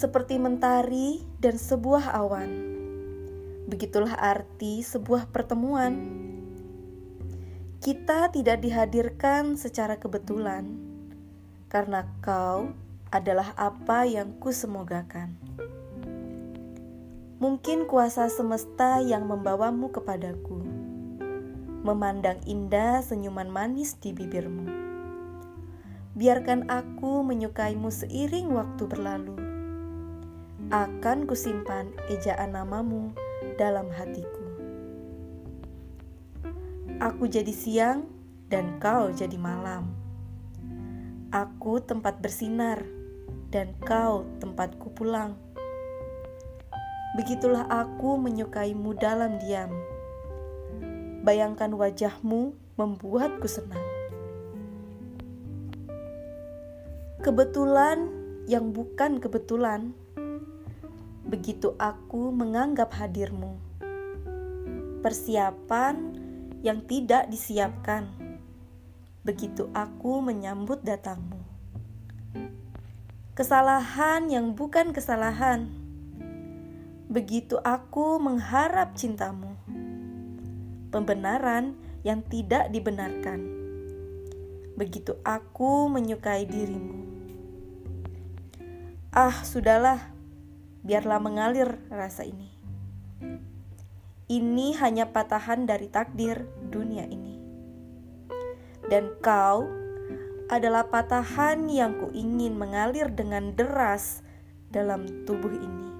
seperti mentari dan sebuah awan. Begitulah arti sebuah pertemuan. Kita tidak dihadirkan secara kebetulan, karena kau adalah apa yang kusemogakan. Mungkin kuasa semesta yang membawamu kepadaku, memandang indah senyuman manis di bibirmu. Biarkan aku menyukaimu seiring waktu berlalu. Akan kusimpan ejaan namamu dalam hatiku. Aku jadi siang dan kau jadi malam. Aku tempat bersinar dan kau tempatku pulang. Begitulah aku menyukaimu dalam diam. Bayangkan wajahmu membuatku senang. Kebetulan yang bukan kebetulan, begitu aku menganggap hadirmu. Persiapan yang tidak disiapkan, begitu aku menyambut datangmu. Kesalahan yang bukan kesalahan begitu aku mengharap cintamu. Pembenaran yang tidak dibenarkan. Begitu aku menyukai dirimu. Ah, sudahlah, biarlah mengalir rasa ini. Ini hanya patahan dari takdir dunia ini. Dan kau adalah patahan yang ku ingin mengalir dengan deras dalam tubuh ini.